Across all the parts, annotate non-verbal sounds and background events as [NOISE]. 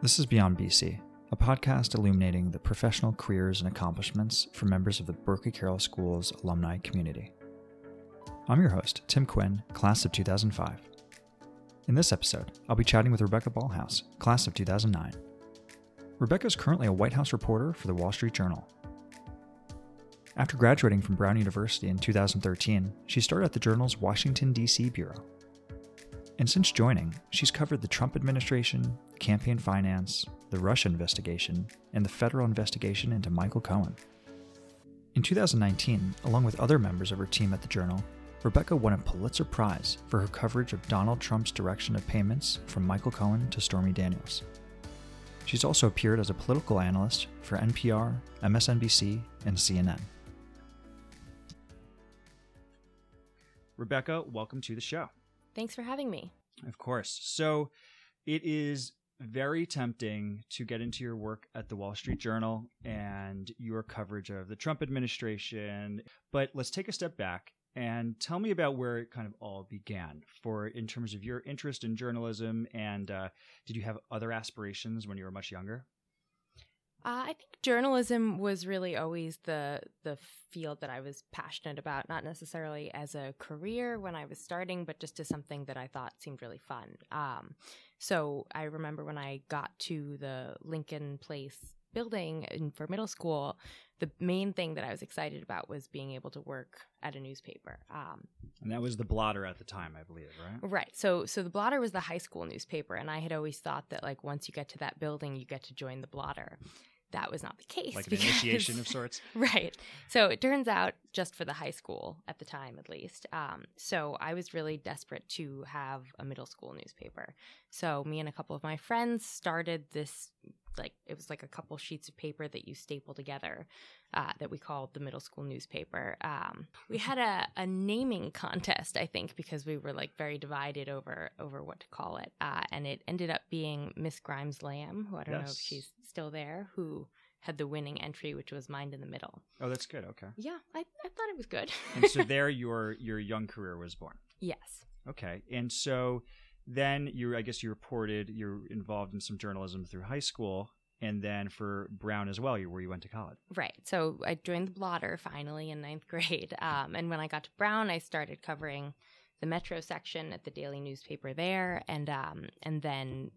This is Beyond BC, a podcast illuminating the professional careers and accomplishments for members of the Berkeley Carroll School's alumni community. I'm your host, Tim Quinn, class of 2005. In this episode, I'll be chatting with Rebecca Ballhaus, class of 2009. Rebecca is currently a White House reporter for the Wall Street Journal. After graduating from Brown University in 2013, she started at the journal's Washington, D.C. bureau. And since joining, she's covered the Trump administration, campaign finance, the Russia investigation, and the federal investigation into Michael Cohen. In 2019, along with other members of her team at the Journal, Rebecca won a Pulitzer Prize for her coverage of Donald Trump's direction of payments from Michael Cohen to Stormy Daniels. She's also appeared as a political analyst for NPR, MSNBC, and CNN. Rebecca, welcome to the show. Thanks for having me. Of course. So it is very tempting to get into your work at the Wall Street Journal and your coverage of the Trump administration. But let's take a step back and tell me about where it kind of all began for in terms of your interest in journalism and uh, did you have other aspirations when you were much younger uh, I think journalism was really always the the field that I was passionate about, not necessarily as a career when I was starting, but just as something that I thought seemed really fun. Um, so I remember when I got to the Lincoln Place building in, for middle school, the main thing that I was excited about was being able to work at a newspaper. Um, and that was the Blotter at the time, I believe, right? Right. So, so the Blotter was the high school newspaper, and I had always thought that like once you get to that building, you get to join the Blotter that was not the case. Like an because, initiation of [LAUGHS] sorts. right. So it turns out just for the high school at the time, at least. Um, so I was really desperate to have a middle school newspaper. So me and a couple of my friends started this like it was like a couple sheets of paper that you staple together uh, that we called the middle school newspaper. Um, we had a, a, naming contest, I think, because we were like very divided over over what to call it, uh, and it ended up being Miss Grimes Lamb, who I don't yes. know if she's still there, who had the winning entry, which was Mind in the Middle. Oh, that's good. Okay. Yeah, I, I thought it was good. and so [LAUGHS] there, your your young career was born. Yes. Okay, and so then you I guess you reported you're involved in some journalism through high school and then for Brown as well, where you went to college. Right. So I joined the blotter finally in ninth grade. [LAUGHS] Um, and when I got to Brown, I started covering the Metro section at the daily newspaper there, and um, and then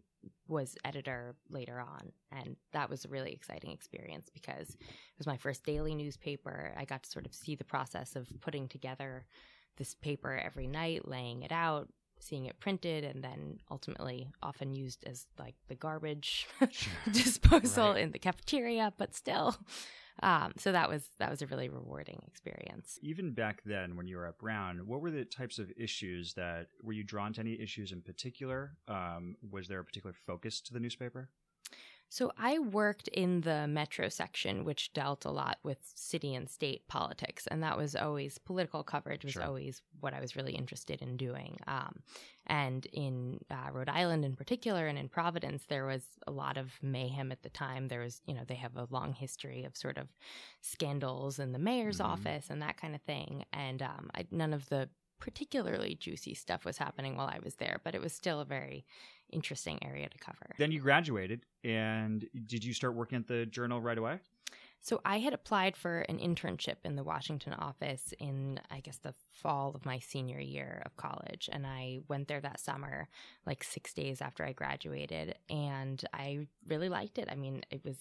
was editor later on. And that was a really exciting experience because it was my first daily newspaper. I got to sort of see the process of putting together this paper every night, laying it out, seeing it printed and then ultimately often used as like the garbage [LAUGHS] disposal right. in the cafeteria but still. Um, so that was that was a really rewarding experience. Even back then when you were at brown what were the types of issues that were you drawn to any issues in particular? Um, was there a particular focus to the newspaper so I worked in the metro section, which dealt a lot with city and state politics, and that was always political coverage was sure. always what I was really interested in doing. Um, and in uh, Rhode Island, in particular, and in Providence, there was a lot of mayhem at the time. There was, you know, they have a long history of sort of scandals in the mayor's mm-hmm. office and that kind of thing, and um, I, none of the particularly juicy stuff was happening while I was there, but it was still a very interesting area to cover. Then you graduated, and did you start working at the journal right away? So I had applied for an internship in the Washington office in, I guess, the fall of my senior year of college. And I went there that summer, like six days after I graduated. And I really liked it. I mean, it was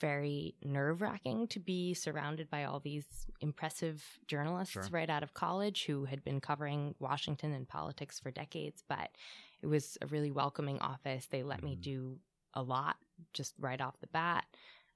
very nerve wracking to be surrounded by all these impressive journalists sure. right out of college who had been covering Washington and politics for decades. But it was a really welcoming office. They let me mm-hmm. do a lot just right off the bat.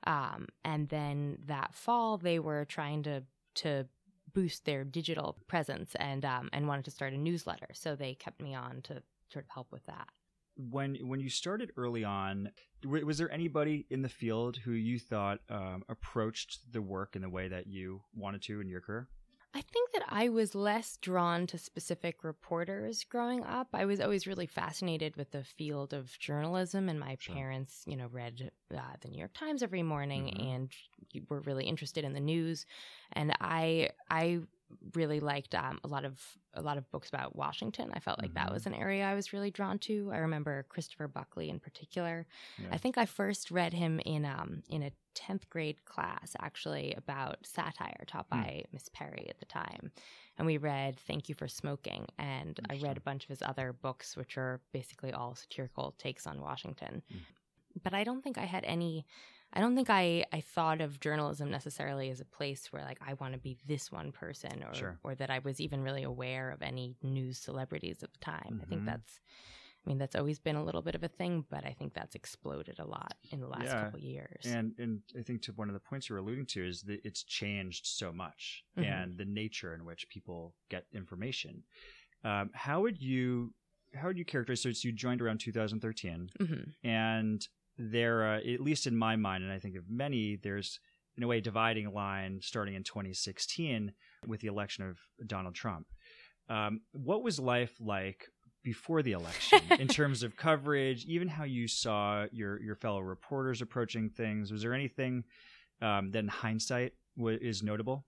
Um, and then that fall, they were trying to to boost their digital presence and um, and wanted to start a newsletter. So they kept me on to sort of help with that. When when you started early on, was there anybody in the field who you thought um, approached the work in the way that you wanted to in your career? I think that I was less drawn to specific reporters growing up. I was always really fascinated with the field of journalism, and my sure. parents, you know, read uh, the New York Times every morning mm-hmm. and were really interested in the news. And I, I really liked um, a lot of a lot of books about Washington. I felt like mm-hmm. that was an area I was really drawn to. I remember Christopher Buckley in particular. Yeah. I think I first read him in um, in a tenth grade class, actually, about satire taught mm. by Miss Perry at the time. And we read Thank You for Smoking, and I read a bunch of his other books, which are basically all satirical takes on Washington. Mm. But I don't think I had any I don't think I, I thought of journalism necessarily as a place where like I want to be this one person or sure. or that I was even really aware of any news celebrities at the time. Mm-hmm. I think mm-hmm. that's I mean that's always been a little bit of a thing, but I think that's exploded a lot in the last yeah. couple years. And and I think to one of the points you're alluding to is that it's changed so much mm-hmm. and the nature in which people get information. Um, how would you how would you characterize so you joined around 2013 mm-hmm. and there, uh, at least in my mind, and I think of many, there's in a way dividing line starting in 2016 with the election of Donald Trump. Um, what was life like before the election [LAUGHS] in terms of coverage, even how you saw your your fellow reporters approaching things? Was there anything um, that, in hindsight, w- is notable?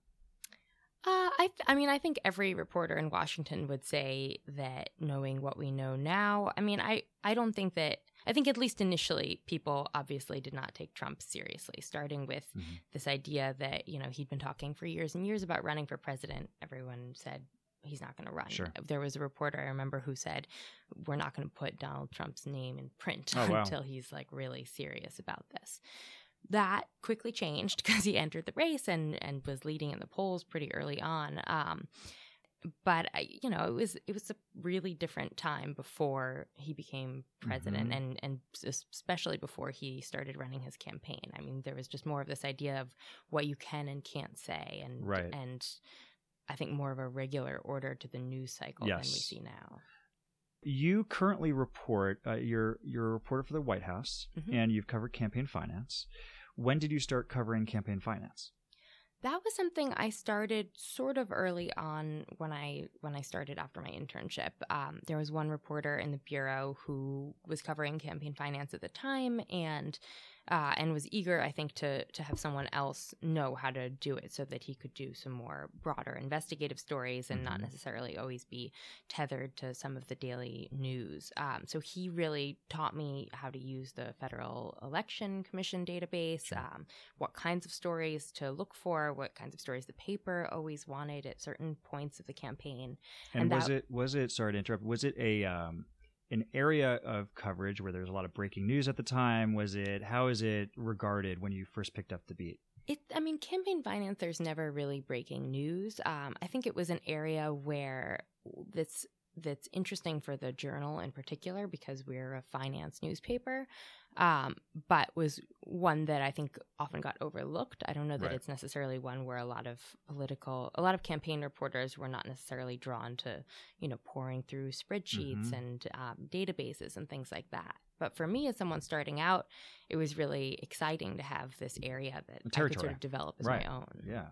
Uh, I, th- I mean, I think every reporter in Washington would say that knowing what we know now, I mean, I, I don't think that I think at least initially, people obviously did not take Trump seriously, starting with mm-hmm. this idea that, you know, he'd been talking for years and years about running for president. Everyone said he's not going to run. Sure. There was a reporter I remember who said, we're not going to put Donald Trump's name in print oh, wow. until he's like really serious about this. That quickly changed because he entered the race and, and was leading in the polls pretty early on. Um, but I, you know, it was it was a really different time before he became president, mm-hmm. and and especially before he started running his campaign. I mean, there was just more of this idea of what you can and can't say, and right. and I think more of a regular order to the news cycle yes. than we see now. You currently report. Uh, you're you're a reporter for the White House, mm-hmm. and you've covered campaign finance. When did you start covering campaign finance? That was something I started sort of early on when I when I started after my internship. Um, there was one reporter in the bureau who was covering campaign finance at the time, and uh, and was eager, I think, to to have someone else know how to do it so that he could do some more broader investigative stories and mm-hmm. not necessarily always be tethered to some of the daily news. Um, so he really taught me how to use the Federal Election Commission database, sure. um, what kinds of stories to look for, what kinds of stories the paper always wanted at certain points of the campaign. And, and was that, it was it sorry to interrupt? Was it a um, an area of coverage where there's a lot of breaking news at the time? Was it how is it regarded when you first picked up the beat? It, I mean, campaign finance. There's never really breaking news. Um, I think it was an area where this that's interesting for the journal in particular because we're a finance newspaper um, but was one that I think often got overlooked. I don't know that right. it's necessarily one where a lot of political, a lot of campaign reporters were not necessarily drawn to, you know, pouring through spreadsheets mm-hmm. and um, databases and things like that. But for me, as someone starting out, it was really exciting to have this area that I could sort of develop as right. my own. Yeah.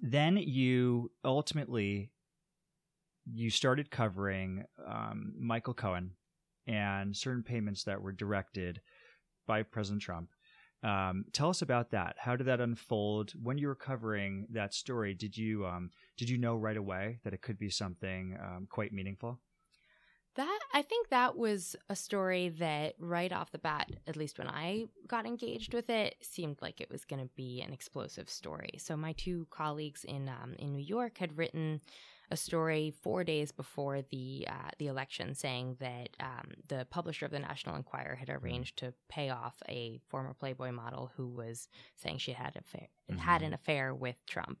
Then you ultimately you started covering um, Michael Cohen and certain payments that were directed by President Trump. Um, tell us about that. How did that unfold? When you were covering that story, did you um, did you know right away that it could be something um, quite meaningful? That I think that was a story that right off the bat, at least when I got engaged with it, seemed like it was going to be an explosive story. So my two colleagues in um, in New York had written a story four days before the uh, the election saying that um, the publisher of the National Enquirer had arranged to pay off a former Playboy model who was saying she had affair, mm-hmm. had an affair with Trump.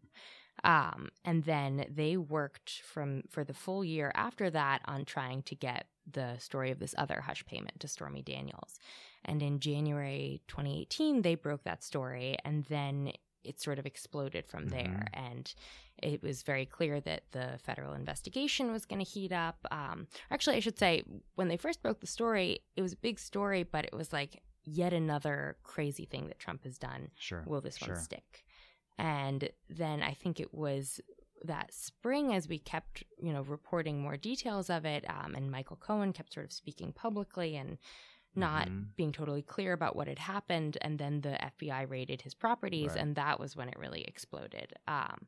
Um, and then they worked from for the full year after that on trying to get the story of this other hush payment to Stormy Daniels. And in January 2018, they broke that story, and then it sort of exploded from mm-hmm. there. And it was very clear that the federal investigation was going to heat up. Um, actually, I should say, when they first broke the story, it was a big story, but it was like yet another crazy thing that Trump has done. Sure. Will this sure. one stick? And then I think it was that spring as we kept, you know, reporting more details of it, um, and Michael Cohen kept sort of speaking publicly and not mm-hmm. being totally clear about what had happened. And then the FBI raided his properties, right. and that was when it really exploded. Um,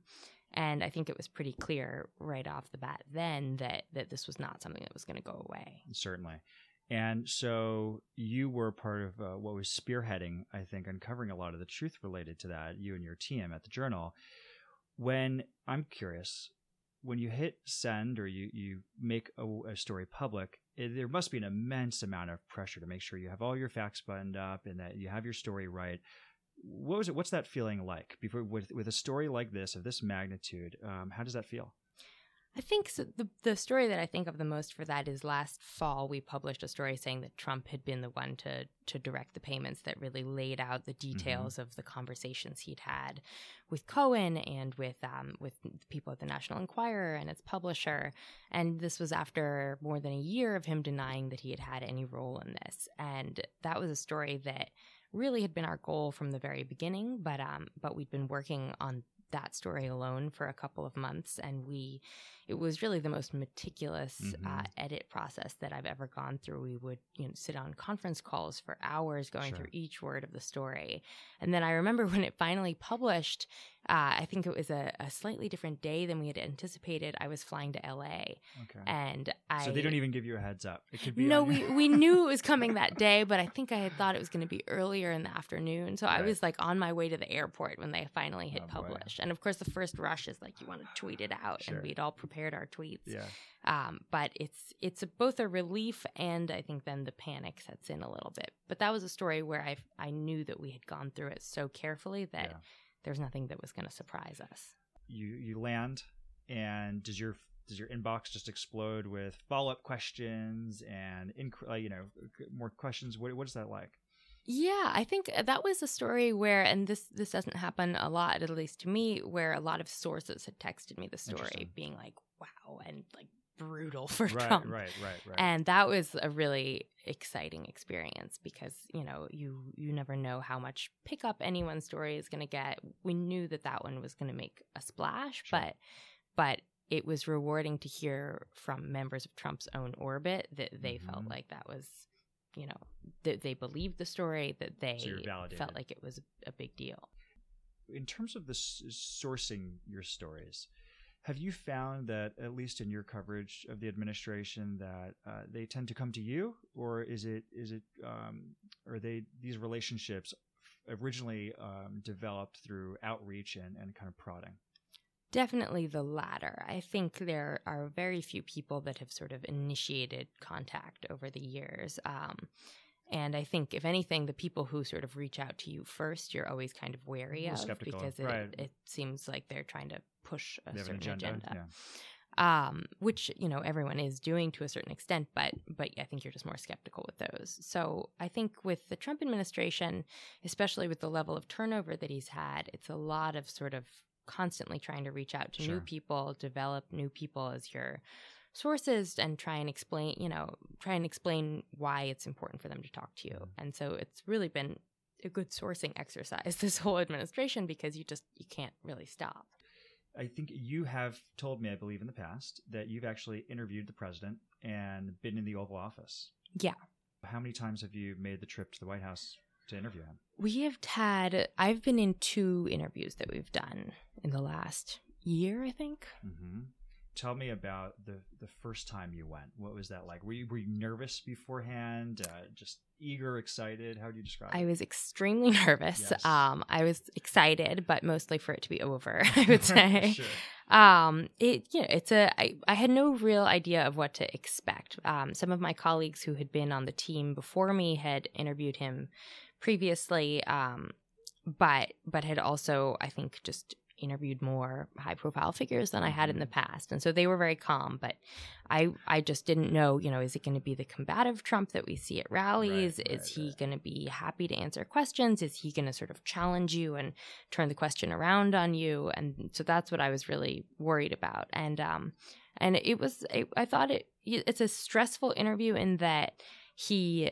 And I think it was pretty clear right off the bat then that that this was not something that was going to go away. Certainly. And so you were part of uh, what was spearheading, I think, uncovering a lot of the truth related to that, you and your team at the Journal. When I'm curious, when you hit send or you, you make a, a story public, it, there must be an immense amount of pressure to make sure you have all your facts buttoned up and that you have your story right. What was it? What's that feeling like before with with a story like this of this magnitude? Um, how does that feel? I think so the the story that I think of the most for that is last fall we published a story saying that Trump had been the one to to direct the payments that really laid out the details mm-hmm. of the conversations he'd had with Cohen and with um, with people at the National Enquirer and its publisher. And this was after more than a year of him denying that he had had any role in this. And that was a story that really had been our goal from the very beginning, but um, but we'd been working on that story alone for a couple of months and we it was really the most meticulous uh, mm-hmm. uh, edit process that I've ever gone through. We would, you know, sit on conference calls for hours going sure. through each word of the story. And then I remember [LAUGHS] when it finally published, uh, I think it was a, a, slightly different day than we had anticipated. I was flying to LA. Okay. And I. So they don't even give you a heads up. It could be. No, we, we [LAUGHS] knew it was coming that day, but I think I had thought it was going to be earlier in the afternoon. So right. I was like on my way to the airport when they finally hit oh, publish. And of course, the first rush is like you want to tweet it out. Sure. And we'd all prepared our tweets. Yeah. Um, but it's it's a, both a relief and I think then the panic sets in a little bit. But that was a story where I I knew that we had gone through it so carefully that yeah. there's nothing that was going to surprise us. You you land, and does your does your inbox just explode with follow up questions and inc- uh, you know more questions? What what is that like? Yeah, I think that was a story where, and this this doesn't happen a lot, at least to me, where a lot of sources had texted me the story, being like, "Wow," and like brutal [LAUGHS] for right, Trump. Right, right, right. And that was a really exciting experience because you know you you never know how much pickup anyone's story is going to get. We knew that that one was going to make a splash, sure. but but it was rewarding to hear from members of Trump's own orbit that they mm-hmm. felt like that was you know that they believed the story that they so felt like it was a big deal. In terms of the sourcing your stories have you found that, at least in your coverage of the administration, that uh, they tend to come to you, or is it is it um, are they these relationships originally um, developed through outreach and, and kind of prodding? Definitely the latter. I think there are very few people that have sort of initiated contact over the years. Um, and I think, if anything, the people who sort of reach out to you first, you're always kind of wary of skeptical. because it, right. it seems like they're trying to push a certain agenda. agenda. Yeah. Um, which you know everyone is doing to a certain extent, but but I think you're just more skeptical with those. So I think with the Trump administration, especially with the level of turnover that he's had, it's a lot of sort of constantly trying to reach out to sure. new people, develop new people as your sources and try and explain, you know, try and explain why it's important for them to talk to you. Mm-hmm. And so it's really been a good sourcing exercise [LAUGHS] this whole administration because you just you can't really stop. I think you have told me, I believe, in the past that you've actually interviewed the president and been in the Oval Office. Yeah. How many times have you made the trip to the White House to interview him? We have had, I've been in two interviews that we've done in the last year, I think. Mm-hmm tell me about the the first time you went. What was that like? Were you, were you nervous beforehand? Uh, just eager, excited? How do you describe I it? I was extremely [LAUGHS] nervous. Yes. Um, I was excited, but mostly for it to be over. [LAUGHS] I would say. [LAUGHS] sure. Um, it you know, it's a. I, I had no real idea of what to expect. Um, some of my colleagues who had been on the team before me had interviewed him previously. Um, but but had also I think just interviewed more high profile figures than I had in the mm-hmm. past. And so they were very calm, but I I just didn't know, you know, is it going to be the combative Trump that we see at rallies? Right, is right, he right. going to be happy to answer questions? Is he going to sort of challenge you and turn the question around on you? And so that's what I was really worried about. And um and it was it, I thought it it's a stressful interview in that he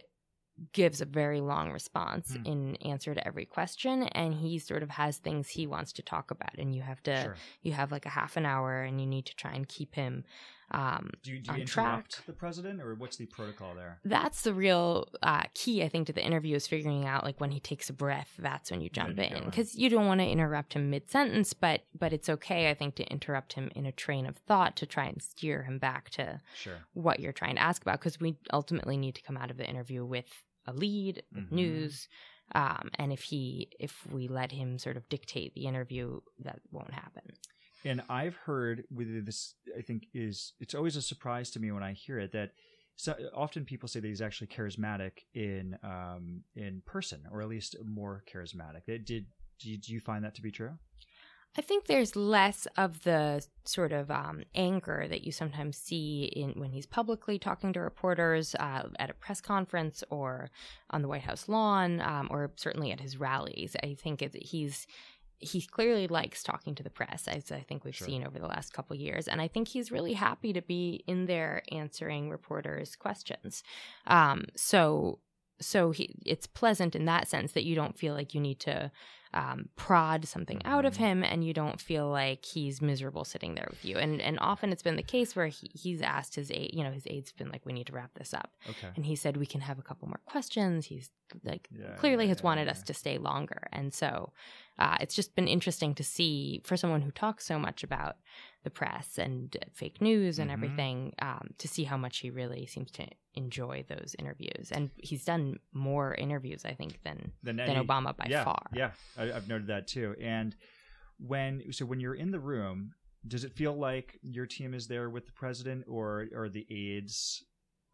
gives a very long response mm. in answer to every question and he sort of has things he wants to talk about and you have to sure. you have like a half an hour and you need to try and keep him um, do you, do you on interrupt track. the president, or what's the protocol there? That's the real uh, key, I think, to the interview is figuring out like when he takes a breath, that's when you jump go in because you don't want to interrupt him mid sentence, but but it's okay, I think, to interrupt him in a train of thought to try and steer him back to Sure. what you're trying to ask about because we ultimately need to come out of the interview with a lead, Mhm. news. Um, and if he, if we let him sort of dictate the interview, that won't happen. And I've heard with this, I think is it's always a surprise to me when I hear it that so often people say that he's actually charismatic in um, in person, or at least more charismatic. Did did did you find that to be true? I think there's less of the sort of um, anger that you sometimes see in when he's publicly talking to reporters uh, at a press conference or on the White House lawn, um, or certainly at his rallies. I think it, he's he clearly likes talking to the press, as I think we've Sure. seen over the last couple years, and I think he's really happy to be in there answering reporters' questions. Um, so so he, it's pleasant in that sense that you don't feel like you need to um, prod something out of Mhm. him and you don't feel like he's miserable sitting there with you. And and often it's been the case where he, he's asked his aide you know his aide's been like we need to wrap this up. Okay. and he said we can have a couple more questions. He's like Yeah, clearly yeah, has yeah, wanted us to stay longer. And so uh, it's just been interesting to see for someone who talks so much about the press and fake news and Mhm. everything um, to see how much he really seems to enjoy those interviews. And he's done more interviews i think than than any- obama by yeah, far. Yeah, I, I've noted that too. And when so when you're in the room, does it feel like your team is there with the president, or or the aides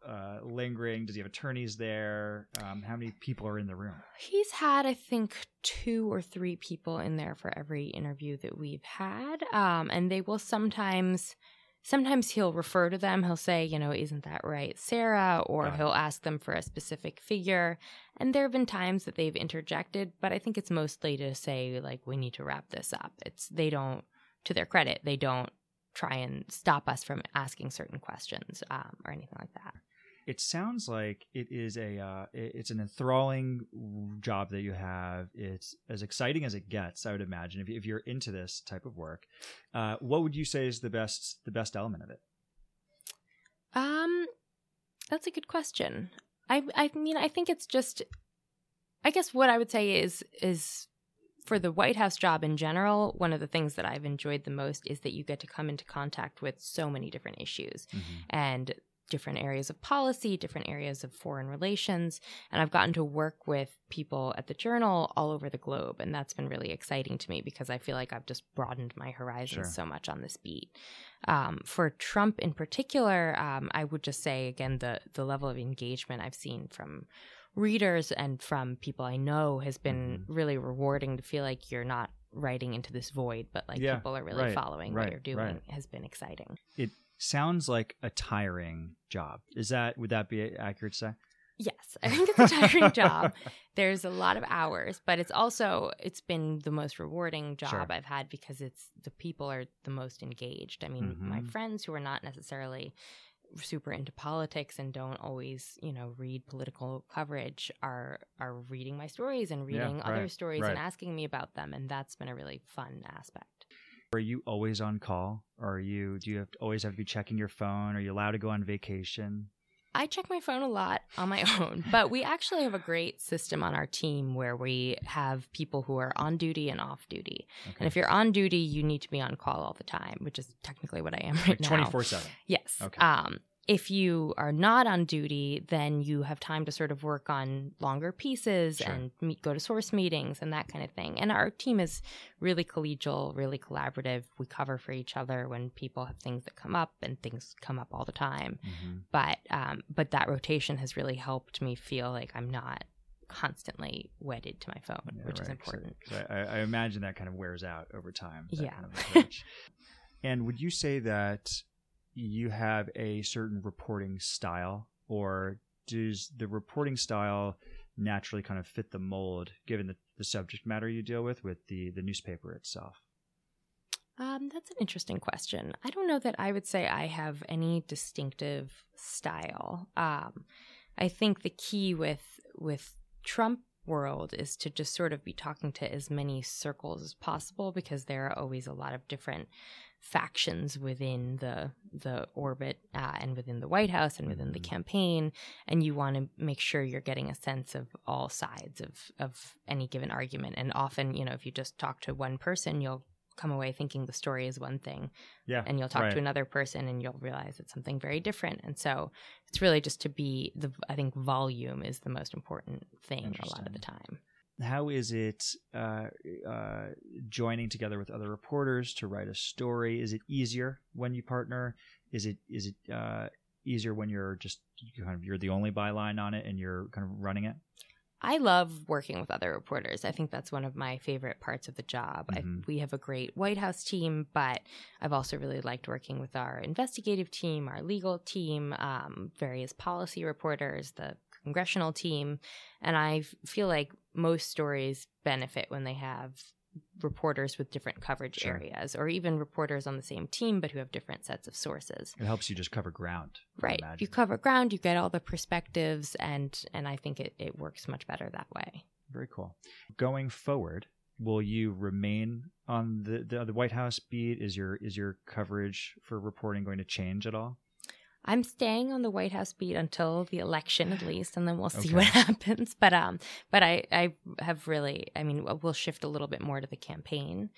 uh, lingering? Does he have attorneys there? Um, how many people are in the room? He's had, I think, two or three people in there for every interview that we've had. Um, and they will sometimes, sometimes he'll refer to them. He'll say, you know, isn't that right, Sarah? Or he'll ask them for a specific figure. And there have been times that they've interjected, but I think it's mostly to say, like, we need to wrap this up. It's, they don't, to their credit, they don't try and stop us from asking certain questions um, or anything like that. It sounds like it is a uh, it's an enthralling job that you have. It's as exciting as it gets. I would imagine if, you- if you're into this type of work, uh, what would you say is the best the best element of it? Um, that's a good question. I I mean, I think it's just. I guess what I would say is is for the White House job in general, one of the things that I've enjoyed the most is that you get to come into contact with so many different issues and different areas of policy, different areas of foreign relations. And I've gotten to work with people at the journal all over the globe. And that's been really exciting to me because I feel like I've just broadened my horizons Sure. so much on this beat. Um, for Trump in particular, um, I would just say again the the level of engagement I've seen from readers and from people I know has been Mhm. really rewarding to feel like you're not writing into this void, but like Yeah, people are really right, following right, what you're doing right. has been exciting. It sounds like a tiring job. Is that would that be accurate to say? Yes, I think it's a tiring job. [LAUGHS] There's a lot of hours, but it's also it's been the most rewarding job Sure. I've had because it's the people are the most engaged. I mean, my Mhm. friends who are not necessarily super into politics and don't always, you know, read political coverage are are reading my stories and Yeah, reading other right, stories right. and asking me about them and that's been a really fun aspect. Are you always on call? Or are you do you have to, always have to be checking your phone? Are you allowed to go on vacation? I check my phone a lot on my [LAUGHS] own, but we actually have a great system on our team where we have people who are on duty and off duty. Okay. And if you're on duty, you need to be on call all the time, which is technically what I am right like now. twenty four seven. Yes. Okay. Um, if you are not on duty, then you have time to sort of work on longer pieces Sure. and meet, go to source meetings and that kind of thing. And our team is really collegial, really collaborative. We cover for each other when people have things that come up, and things come up all the time but um, but that rotation has really helped me feel like I'm not constantly wedded to my phone, which is important. I, I I imagine that kind of wears out over time. Yeah. kind of [LAUGHS] and would you say that you have a certain reporting style, or does the reporting style naturally kind of fit the mold, given the, the subject matter you deal with, with the the newspaper itself? Um, that's an interesting question. I don't know that I would say I have any distinctive style. Um, I think the key with with Trump world is to just sort of be talking to as many circles as possible because there are always a lot of different factions within the the orbit uh, and within the White House and within the campaign, and you want to make sure you're getting a sense of all sides of of any given argument. And often, you know, if you just talk to one person, you'll come away thinking the story is one thing. Yeah. And you'll talk right. to another person and you'll realize it's something very different. And so it's really just to be the I think volume is the most important thing a lot of the time. How is it uh, uh, joining together with other reporters to write a story? Is it easier when you partner? Is it is it uh, easier when you're just kind of you're the only byline on it and you're kind of running it? I love working with other reporters. I think that's one of my favorite parts of the job. Mhm. I, we have a great White House team, but I've also really liked working with our investigative team, our legal team, um, various policy reporters, the congressional team. And I feel like most stories benefit when they have reporters with different coverage Sure. areas or even reporters on the same team but who have different sets of sources. It helps you just cover ground. Right. You cover ground, you get all the perspectives and and I think it, it works much better that way. Very cool. Going forward, will you remain on the, the the White House beat? Is your is your coverage for reporting going to change at all? I'm staying on the White House beat until the election at [GASPS] least, and then we'll see Okay. what [LAUGHS] happens. But um, but I I have really, I mean, we'll shift a little bit more to the campaign,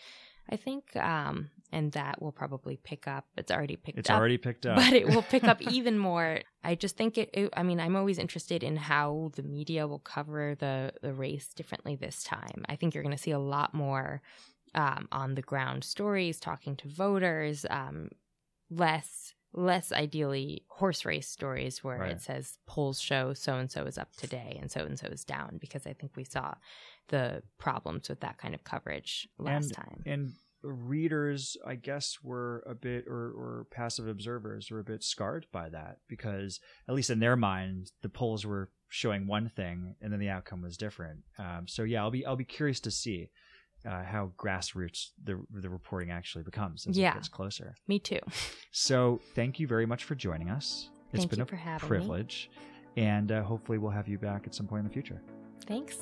I think, um, and that will probably pick up. It's already picked It's up, already picked up. but it will pick up [LAUGHS] even more. I just think it, it. I mean, I'm always interested in how the media will cover the the race differently this time. I think you're going to see a lot more um, on the ground stories, talking to voters, um, less less ideally horse race stories where Right. it says polls show so and so is up today and so and so is down because I think we saw the problems with that kind of coverage last and, time. And readers, I guess, were a bit, or, or passive observers were a bit scarred by that because, at least in their mind, the polls were showing one thing and then the outcome was different. Um, so yeah, I'll be I'll be curious to see uh, how grassroots the the reporting actually becomes as Yeah. it gets closer. Me too. So thank you very much for joining us. It's Thank been a having me. privilege, and uh, hopefully we'll have you back at some point in the future. Thanks.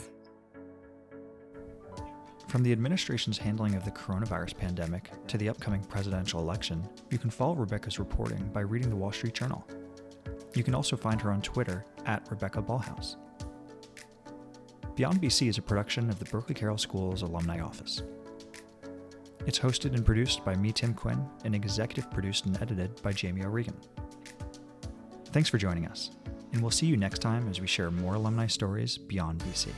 From the administration's handling of the coronavirus pandemic to the upcoming presidential election, you can follow Rebecca's reporting by reading the Wall Street Journal. You can also find her on Twitter at Rebecca Ballhaus. Beyond BC is a production of the Berkeley Carroll School's Alumni Office. It's hosted and produced by me, Tim Quinn, and executive produced and edited by Jamie O'Regan. Thanks for joining us, and we'll see you next time as we share more alumni stories beyond BC.